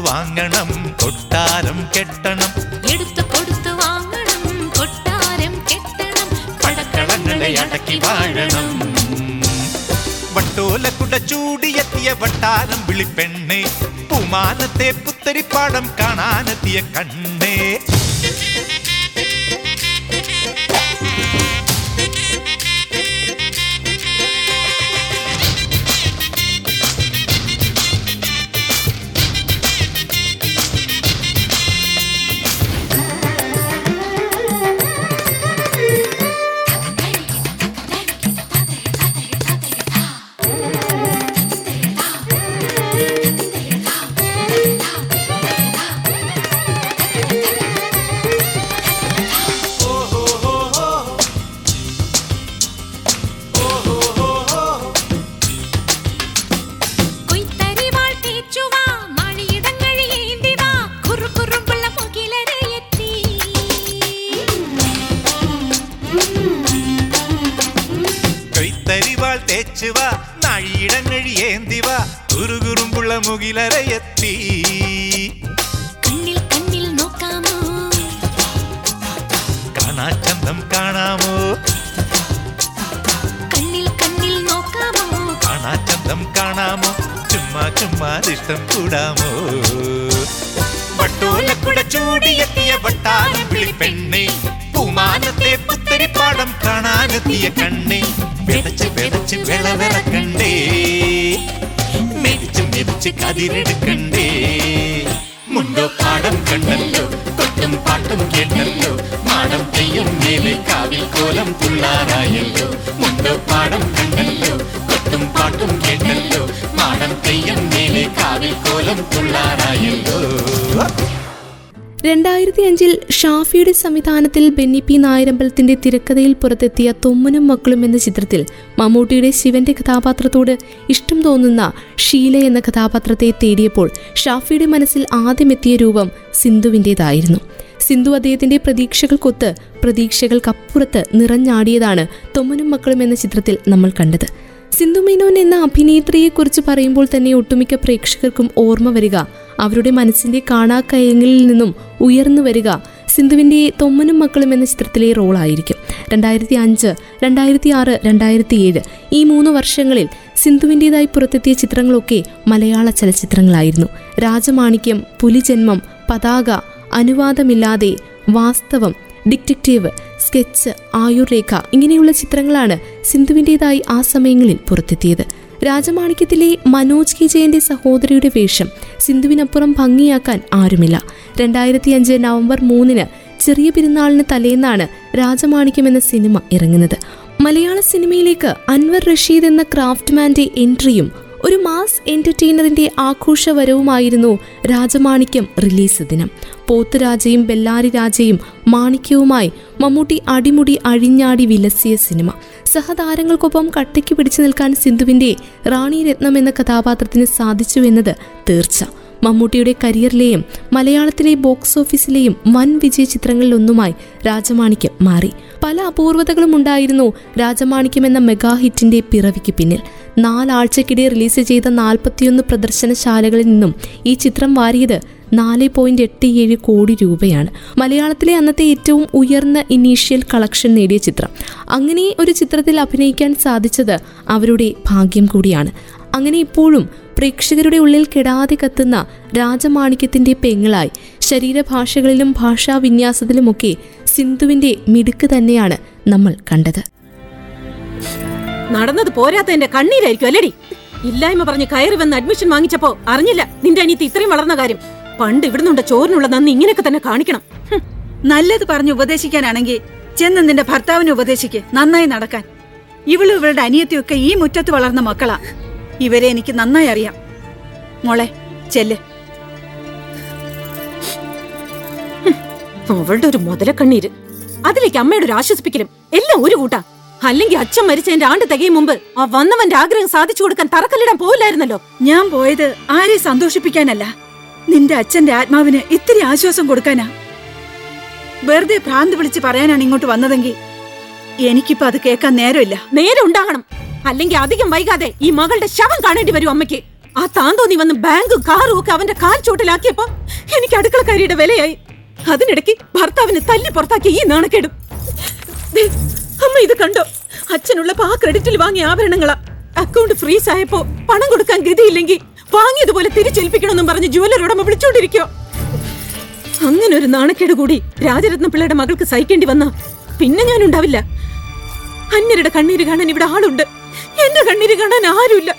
വാങ്ങണം കൊട്ടാരം കെട്ടണം. എടുത്തു കൊടുത്തു വാങ്ങണം കൊട്ടാരം കെട്ടണം. പടക്കളങ്ങളെ അടക്കി വാഴണം. വട്ടോല കുട ചൂടിയെത്തിയ വട്ടാരം വിളിപ്പെണ്ണേ. പൂമാനത്തെ പുത്തരിപ്പാടം കാണാനെത്തിയ കണ്ണേ. முகிலரை തുള്ളാറായല്ലോ മുണ്ടോ പാടം കണ്ടല്ലോ കൊട്ടും പാട്ടും കേട്ടല്ലോ മാടം തെയ്യം മേലെ കാവിൽ കോലം തുള്ളാറായല്ലോ രണ്ടായിരത്തി അഞ്ചിൽ ഷാഫിയുടെ സംവിധാനത്തിൽ ബെന്നി പി നായരമ്പലത്തിന്റെ തിരക്കഥയിൽ പുറത്തെത്തിയ തൊമ്മനും മക്കളും എന്ന ചിത്രത്തിൽ മമ്മൂട്ടിയുടെ ശിവന്റെ കഥാപാത്രത്തോട് ഇഷ്ടം തോന്നുന്ന ഷീല എന്ന കഥാപാത്രത്തെ തേടിയപ്പോൾ ഷാഫിയുടെ മനസ്സിൽ ആദ്യമെത്തിയ രൂപം സിന്ധുവിന്റെതായിരുന്നു സിന്ധു അദ്ദേഹത്തിന്റെ പ്രതീക്ഷകൾക്കൊത്ത് പ്രതീക്ഷകൾക്കപ്പുറത്ത് നിറഞ്ഞാടിയതാണ് തൊമ്മനും മക്കളും എന്ന ചിത്രത്തിൽ നമ്മൾ കണ്ടത്. സിന്ധു മേനോൻ എന്ന അഭിനേത്രിയെക്കുറിച്ച് പറയുമ്പോൾ തന്നെ ഒട്ടുമിക്ക പ്രേക്ഷകർക്കും ഓർമ്മ വരിക. അവരുടെ മനസ്സിന്റെ കാണാക്കയങ്ങളിൽ നിന്നും ഉയർന്നു വരിക സിന്ധുവിന്റെ തൊമ്മനും മക്കളും എന്ന ചിത്രത്തിലെ റോളായിരിക്കും രണ്ടായിരത്തി അഞ്ച് രണ്ടായിരത്തി ആറ് രണ്ടായിരത്തി ഏഴ് ഈ മൂന്ന് വർഷങ്ങളിൽ സിന്ധുവിന്റെതായി പുറത്തെത്തിയ ചിത്രങ്ങളൊക്കെ മലയാള ചലച്ചിത്രങ്ങളായിരുന്നു. രാജമാണിക്യം പുലിജന്മം പതാക അനുവാദമില്ലാതെ വാസ്തവം ഡിറ്റക്റ്റീവ് സ്കെച്ച് ആയുർരേഖ ഇങ്ങനെയുള്ള ചിത്രങ്ങളാണ് സിന്ധുവിന്റെതായി ആ സമയങ്ങളിൽ പുറത്തെത്തിയത്. രാജമാണിക്യത്തിലെ മനോജ് കെ ജയന്റെ സഹോദരിയുടെ വേഷം സിന്ധുവിനപ്പുറം ഭംഗിയാക്കാൻ ആരുമില്ല. രണ്ടായിരത്തി അഞ്ച് നവംബർ മൂന്നിന് ചെറിയ പെരുന്നാളിന് തലേന്നാണ് രാജമാണിക്യം എന്ന സിനിമ ഇറങ്ങുന്നത്. മലയാള സിനിമയിലേക്ക് അൻവർ റഷീദ് എന്ന ക്രാഫ്റ്റ്മാന്റെ എൻട്രിയും ഒരു മാസ് എന്റർടൈനറിന്റെ ആഘോഷവരവുമായിരുന്നു രാജമാണിക്യം റിലീസ് ദിനം. പോത്തുരാജയും ബെല്ലാരി രാജയും മാണിക്യവുമായി മമ്മൂട്ടി അടിമുടി അഴിഞ്ഞാടി വിലസിയ സിനിമ. സഹതാരങ്ങൾക്കൊപ്പം കട്ടയ്ക്ക് പിടിച്ചു നിൽക്കാൻ സിന്ധുവിന്റെ റാണി രത്നം എന്ന കഥാപാത്രത്തിന് സാധിച്ചു എന്നത് തീർച്ച. മമ്മൂട്ടിയുടെ കരിയറിലെയും മലയാളത്തിലെ ബോക്സ് ഓഫീസിലെയും വൻ വിജയ ചിത്രങ്ങളിലൊന്നുമായി രാജമാണിക്യം മാറി. പല അപൂർവതകളും ഉണ്ടായിരുന്നു രാജമാണിക്യം എന്ന മെഗാ ഹിറ്റിന്റെ പിറവിക്ക് പിന്നിൽ. നാലാഴ്ചക്കിടെ റിലീസ് ചെയ്ത നാൽപ്പത്തിയൊന്ന് പ്രദർശനശാലകളിൽ നിന്നും ഈ ചിത്രം വാരിയത് നാല് പോയിന്റ് എട്ട് ഏഴ് കോടി രൂപയാണ്. മലയാളത്തിലെ അന്നത്തെ ഏറ്റവും ഉയർന്ന ഇനീഷ്യൽ കളക്ഷൻ നേടിയ ചിത്രം. അങ്ങനെ ഒരു ചിത്രത്തിൽ അഭിനയിക്കാൻ സാധിച്ചത് അവരുടെ ഭാഗ്യം കൂടിയാണ്. അങ്ങനെ ഇപ്പോഴും പ്രേക്ഷകരുടെ ഉള്ളിൽ കെടാതെ കത്തുന്ന രാജമാണിക്യത്തിന്റെ പെങ്ങളായി ശരീരഭാഷകളിലും ഭാഷാവിന്യാസത്തിലുമൊക്കെ സിന്ധുവിന്റെ മിടുക്ക് തന്നെയാണ് നമ്മൾ കണ്ടത്. നടന്നത് പോരാത്തതിന്റെ കണ്ണീരായിരിക്കും അല്ലേടി? ഇല്ലായ്മ പറഞ്ഞ് കയറി വന്ന് അഡ്മിഷൻ വാങ്ങിച്ചപ്പോ അറിഞ്ഞില്ല നിന്റെ അനിയത്തി ഇത്രയും വളർന്ന കാര്യം. പണ്ട് ഇവിടുന്നുണ്ട് ചോറിനുള്ള നന്ദി ഇങ്ങനെയൊക്കെ തന്നെ കാണിക്കണം. നല്ലത് പറഞ്ഞ് ഉപദേശിക്കാനാണെങ്കിൽ ചെന്ന് നിന്റെ ഭർത്താവിനെ ഉപദേശിക്ക് നന്നായി നടക്കാൻ. ഇവളും ഇവളുടെ അനിയത്തിയൊക്കെ ഈ മുറ്റത്ത് വളർന്ന മക്കളാ. ഇവരെ എനിക്ക് നന്നായി അറിയാം. മോളെ ചെല്ല്. അവളുടെ ഒരു മുതലക്കണ്ണീര്. അതിലേക്ക് അമ്മയുടെ ഒരു ആശ്വസിപ്പിക്കലും എല്ലാം ഒരു കൂട്ടാ. അല്ലെങ്കിൽ അച്ഛൻ മരിച്ചതിന്റെ ആണ്ട് തികയും മുമ്പ് ആ വന്നവന്റെ ആഗ്രഹം സാധിച്ചു കൊടുക്കാൻ തറക്കല്ലിടാൻ പോവില്ലായിരുന്നല്ലോ? ഞാൻ പോയത് ആരെ സന്തോഷിപ്പിക്കാനല്ല. നിന്റെ അച്ഛന്റെ ആത്മാവിന് ഇത്തിരി ആശ്വാസം കൊടുക്കാനാ. വെറുതെ ഭ്രാന്ത് വിളിച്ച് പറയാനാണ് ഇങ്ങോട്ട് വന്നതെങ്കിൽ എനിക്കിപ്പോ അത് കേൾക്കാൻ നേരമില്ല. നേരം ഉണ്ടാകണം. അല്ലെങ്കിൽ അധികം വൈകാതെ ഈ മകളുടെ ശവം കാണേണ്ടി വരും അമ്മയ്ക്ക്. ആ താന്തോന്നി വന്ന് ബാങ്കും കാറും ഒക്കെ അവന്റെ കാൽ ചോട്ടിലാക്കിയപ്പോ എനിക്ക് അടുക്കളക്കാരിയുടെ വിലയായി. അതിനിടയ്ക്ക് ഭർത്താവിന് തല്ലി പുറത്താക്കിയ ഈ നാണക്കേടും. അമ്മ ഇത് കണ്ടോ? അച്ഛനുള്ളപ്പോ ആ ക്രെഡിറ്റിൽ വാങ്ങിയ ആഭരണങ്ങളാ. അക്കൗണ്ട് ഫ്രീസ് ആയപ്പോ പണം കൊടുക്കാൻ ഗതിയില്ലെങ്കിൽ വാങ്ങിയതുപോലെ തിരിച്ചേൽപ്പിക്കണമെന്നും പറഞ്ഞ് ജുവലർ ഉടമ വിളിച്ചോണ്ടിരിക്കോ അങ്ങനെ ഒരു നാണക്കേട് കൂടി രാജരത്ന പിള്ളയുടെ മകൾക്ക് സഹിക്കേണ്ടി വന്ന പിന്നെ ഞാൻ ഉണ്ടാവില്ല അന്യരുടെ കണ്ണീര് കാണാൻ ഇവിടെ ആളുണ്ട്. എന്റെ കണ്ണീര് കാണാൻ ആരുമില്ല.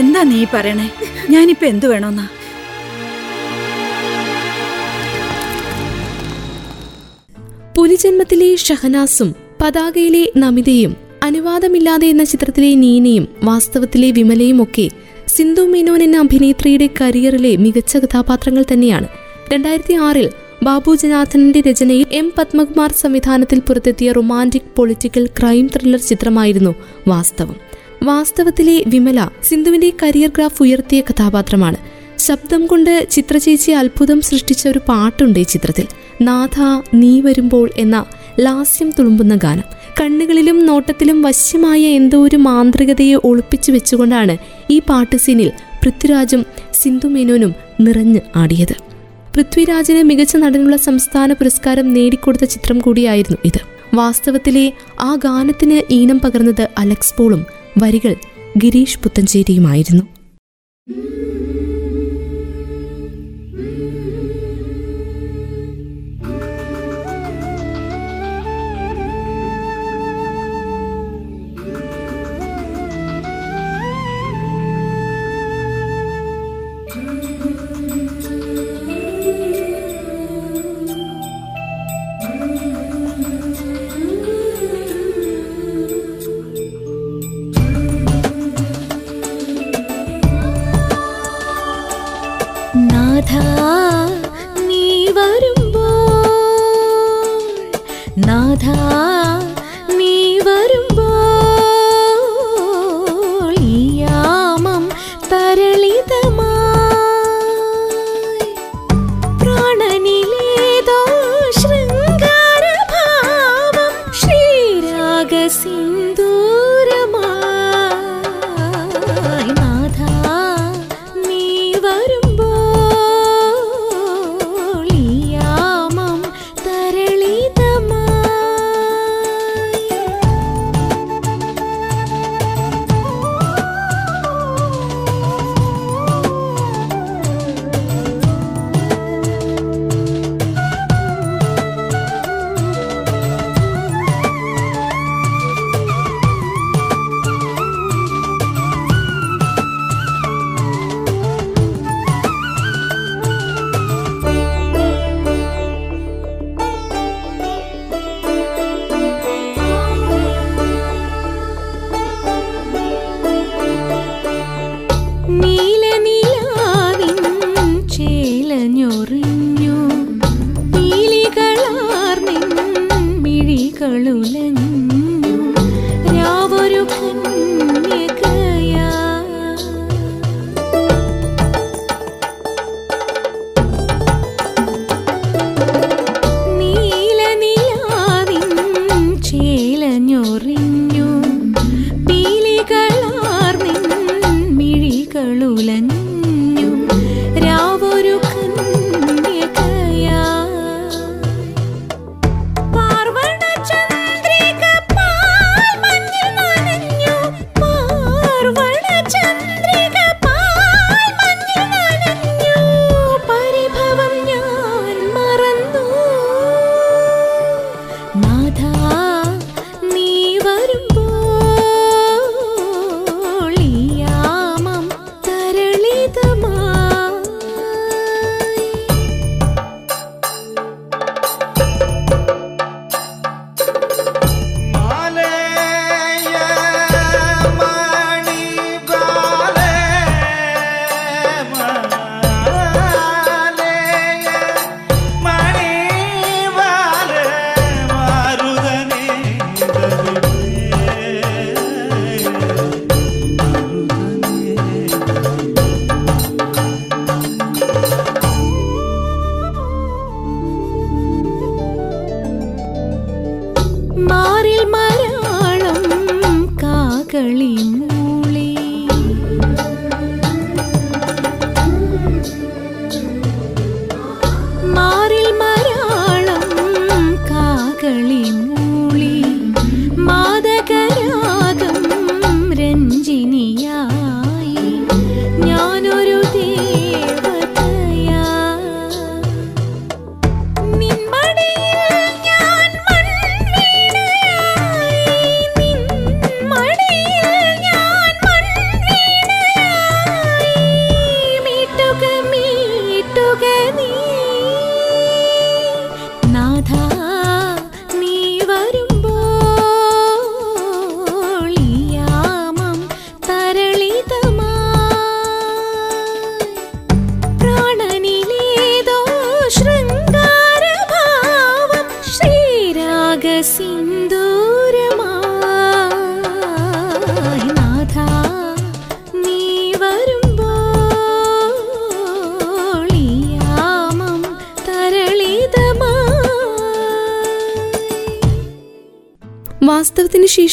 എന്താ നീ പറയണേ? ഞാനിപ്പോ എന്തു വേണോന്നാ? പുലിജന്മത്തിലെ ഷഹനാസും പതാകയിലെ നമിതയും അനുവാദമില്ലാതെ എന്ന ചിത്രത്തിലെ നീനയും വാസ്തവത്തിലെ വിമലയും ഒക്കെ സിന്ധു മേനോൻ എന്ന അഭിനേത്രിയുടെ കരിയറിലെ മികച്ച കഥാപാത്രങ്ങൾ തന്നെയാണ്. രണ്ടായിരത്തി ആറിൽ ബാബു ജനാർദ്ദനന്റെ രചനയിൽ എം പത്മകുമാർ സംവിധാനത്തിൽ പുറത്തെത്തിയ റൊമാന്റിക് പൊളിറ്റിക്കൽ ക്രൈം ത്രില്ലർ ചിത്രമായിരുന്നു വാസ്തവം. വാസ്തവത്തിലെ വിമല സിന്ധുവിന്റെ കരിയർ ഗ്രാഫ് ഉയർത്തിയ കഥാപാത്രമാണ്. ശബ്ദം കൊണ്ട് ചിത്രചേച്ചി അത്ഭുതം സൃഷ്ടിച്ച ഒരു പാട്ടുണ്ട് ഈ ചിത്രത്തിൽ. നാഥ നീ വരുമ്പോൾ എന്ന ലാസ്യം തുളുമ്പുന്ന ഗാനം. കണ്ണുകളിലും നോട്ടത്തിലും വശ്യമായ എന്തോ ഒരു മാന്ത്രികതയെ ഒളിപ്പിച്ചു വെച്ചുകൊണ്ടാണ് ഈ പാട്ട് സീനിൽ പൃഥ്വിരാജും സിന്ധു മേനോനും നിറഞ്ഞ് ആടിയത്. പൃഥ്വിരാജിന് മികച്ച നടനുള്ള സംസ്ഥാന പുരസ്കാരം നേടിക്കൊടുത്ത ചിത്രം കൂടിയായിരുന്നു ഇത്. വാസ്തവത്തിലെ ആ ഗാനത്തിന് ഈണം പകർന്നത് അലക്സ് പോളും വരികൾ ഗിരീഷ് പുത്തഞ്ചേരിയുമായിരുന്നു.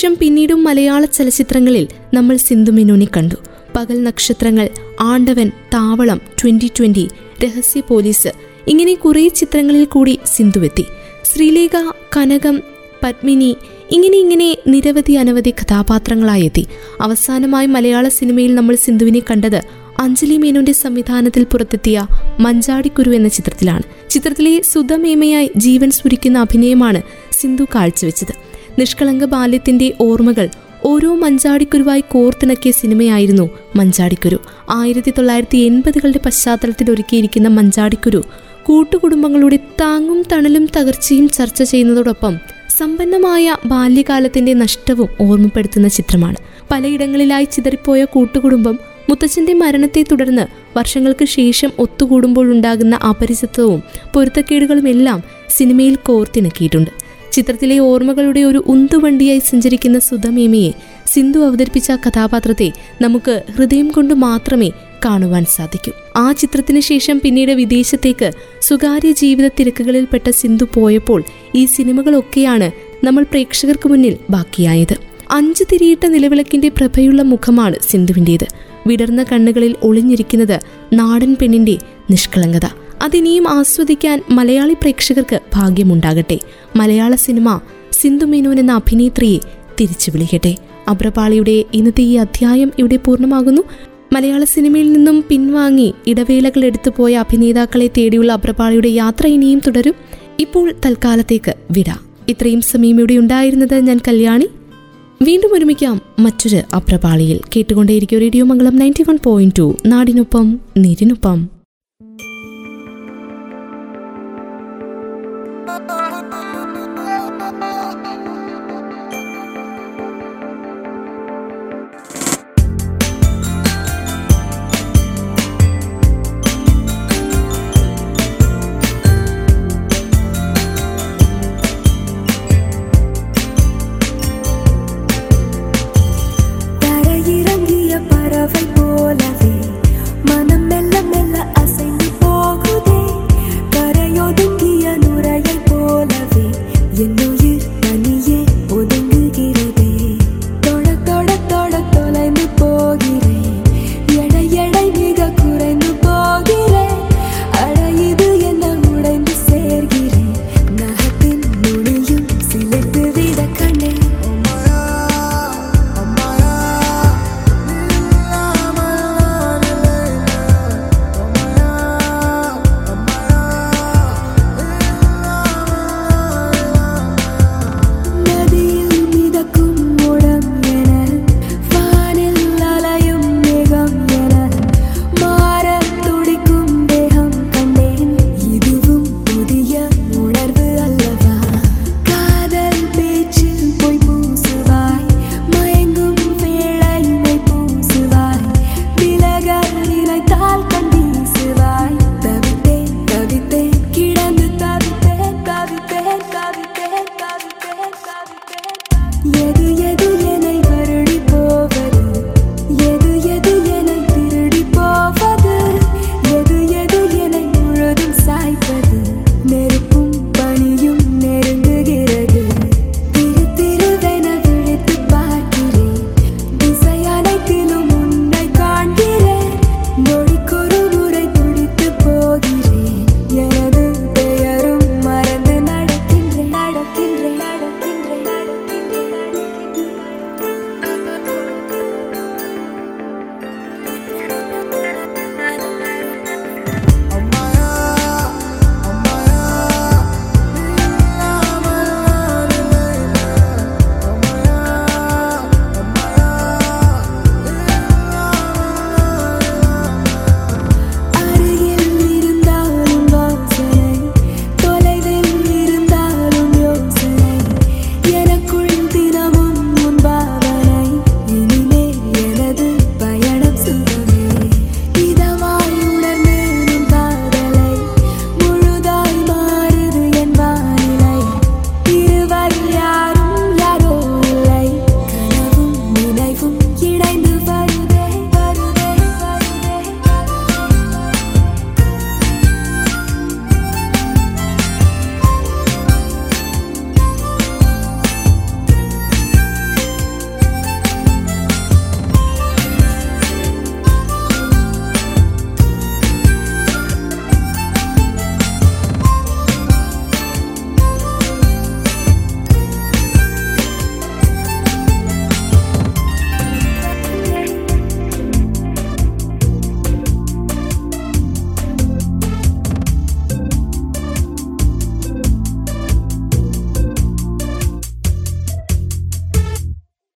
ശേഷം പിന്നീടും മലയാള ചലച്ചിത്രങ്ങളിൽ നമ്മൾ സിന്ധു മേനോനെ കണ്ടു. പകൽ നക്ഷത്രങ്ങൾ ആണ്ടവൻ താവളം ട്വന്റി ട്വന്റി രഹസ്യ പോലീസ് ഇങ്ങനെ കുറേ ചിത്രങ്ങളിൽ കൂടി സിന്ധുവെത്തി. ശ്രീലേഖ കനകം പത്മിനി ഇങ്ങനെ ഇങ്ങനെ നിരവധി അനവധി കഥാപാത്രങ്ങളായി എത്തി അവസാനമായി മലയാള സിനിമയിൽ നമ്മൾ സിന്ധുവിനെ കണ്ടത് അഞ്ജലി മേനോന്റെ സംവിധാനത്തിൽ പുറത്തെത്തിയ മഞ്ചാടിക്കുരു എന്ന ചിത്രത്തിലാണ്. ചിത്രത്തിലെ സുധമേമയായി ജീവൻ സ്ഫുരിക്കുന്ന അഭിനയമാണ് സിന്ധു കാഴ്ചവെച്ചത്. നിഷ്കളങ്ക ബാല്യത്തിന്റെ ഓർമ്മകൾ ഓരോ മഞ്ചാടിക്കുരുവായി കോർത്തിണക്കിയ സിനിമയായിരുന്നു മഞ്ചാടിക്കുരു. ആയിരത്തി തൊള്ളായിരത്തി എൺപതുകളുടെ പശ്ചാത്തലത്തിൽ ഒരുക്കിയിരിക്കുന്ന മഞ്ചാടിക്കുരു കൂട്ടുകുടുംബങ്ങളുടെ താങ്ങും തണലും തകർച്ചയും ചർച്ച ചെയ്യുന്നതോടൊപ്പം സമ്പന്നമായ ബാല്യകാലത്തിന്റെ നഷ്ടവും ഓർമ്മപ്പെടുത്തുന്ന ചിത്രമാണ്. പലയിടങ്ങളിലായി ചിതറിപ്പോയ കൂട്ടുകുടുംബം മുത്തച്ഛന്റെ മരണത്തെ തുടർന്ന് വർഷങ്ങൾക്ക് ശേഷം ഒത്തുകൂടുമ്പോഴുണ്ടാകുന്ന അപരിചിതവും പൊരുത്തക്കേടുകളുമെല്ലാം സിനിമയിൽ കോർത്തിണക്കിയിട്ടുണ്ട്. ചിത്രത്തിലെ ഓർമ്മകളുടെ ഒരു ഉന്തുവണ്ടിയായി സഞ്ചരിക്കുന്ന സുധമേമയെ സിന്ധു അവതരിപ്പിച്ച കഥാപാത്രത്തെ നമുക്ക് ഹൃദയം കൊണ്ട് മാത്രമേ കാണുവാൻ സാധിക്കൂ. ആ ചിത്രത്തിന് ശേഷം പിന്നീട് വിദേശത്തേക്ക് സ്വകാര്യ ജീവിത തിരക്കുകളിൽപ്പെട്ട സിന്ധു പോയപ്പോൾ ഈ സിനിമകളൊക്കെയാണ് നമ്മൾ പ്രേക്ഷകർക്ക് മുന്നിൽ ബാക്കിയായത്. അഞ്ച് തിരിയിട്ട നിലവിളക്കിന്റെ പ്രഭയുള്ള മുഖമാണ് സിന്ധുവിന്റേത് വിടർന്ന കണ്ണുകളിൽ ഒളിഞ്ഞിരിക്കുന്നത് നാടൻ പെണ്ണിന്റെ നിഷ്കളങ്കത. അതിനിയും ആസ്വദിക്കാൻ മലയാളി പ്രേക്ഷകർക്ക് ഭാഗ്യമുണ്ടാകട്ടെ. മലയാള സിനിമ സിന്ധു മേനോൻ എന്ന അഭിനേത്രിയെ തിരിച്ചു വിളിക്കട്ടെ. അബ്രപാളിയുടെ ഇന്നത്തെ ഈ അധ്യായം ഇവിടെ പൂർണമാകുന്നു. മലയാള സിനിമയിൽ നിന്നും പിൻവാങ്ങി ഇടവേളകൾ എടുത്തുപോയ അഭിനേതാക്കളെ തേടിയുള്ള അബ്രപാളിയുടെ യാത്ര ഇനിയും തുടരും. ഇപ്പോൾ തൽക്കാലത്തേക്ക് വിട. ഇത്രയും സമയം ഇവിടെ ഉണ്ടായിരുന്നത് ഞാൻ കല്യാണി. വീണ്ടും ഒരുമിക്കാം മറ്റൊരു അപ്രപാളിയിൽ കേട്ടുകൊണ്ടേയിരിക്കും radio Mangalam ninety one point two. നാടിനൊപ്പം നീരിനൊപ്പം.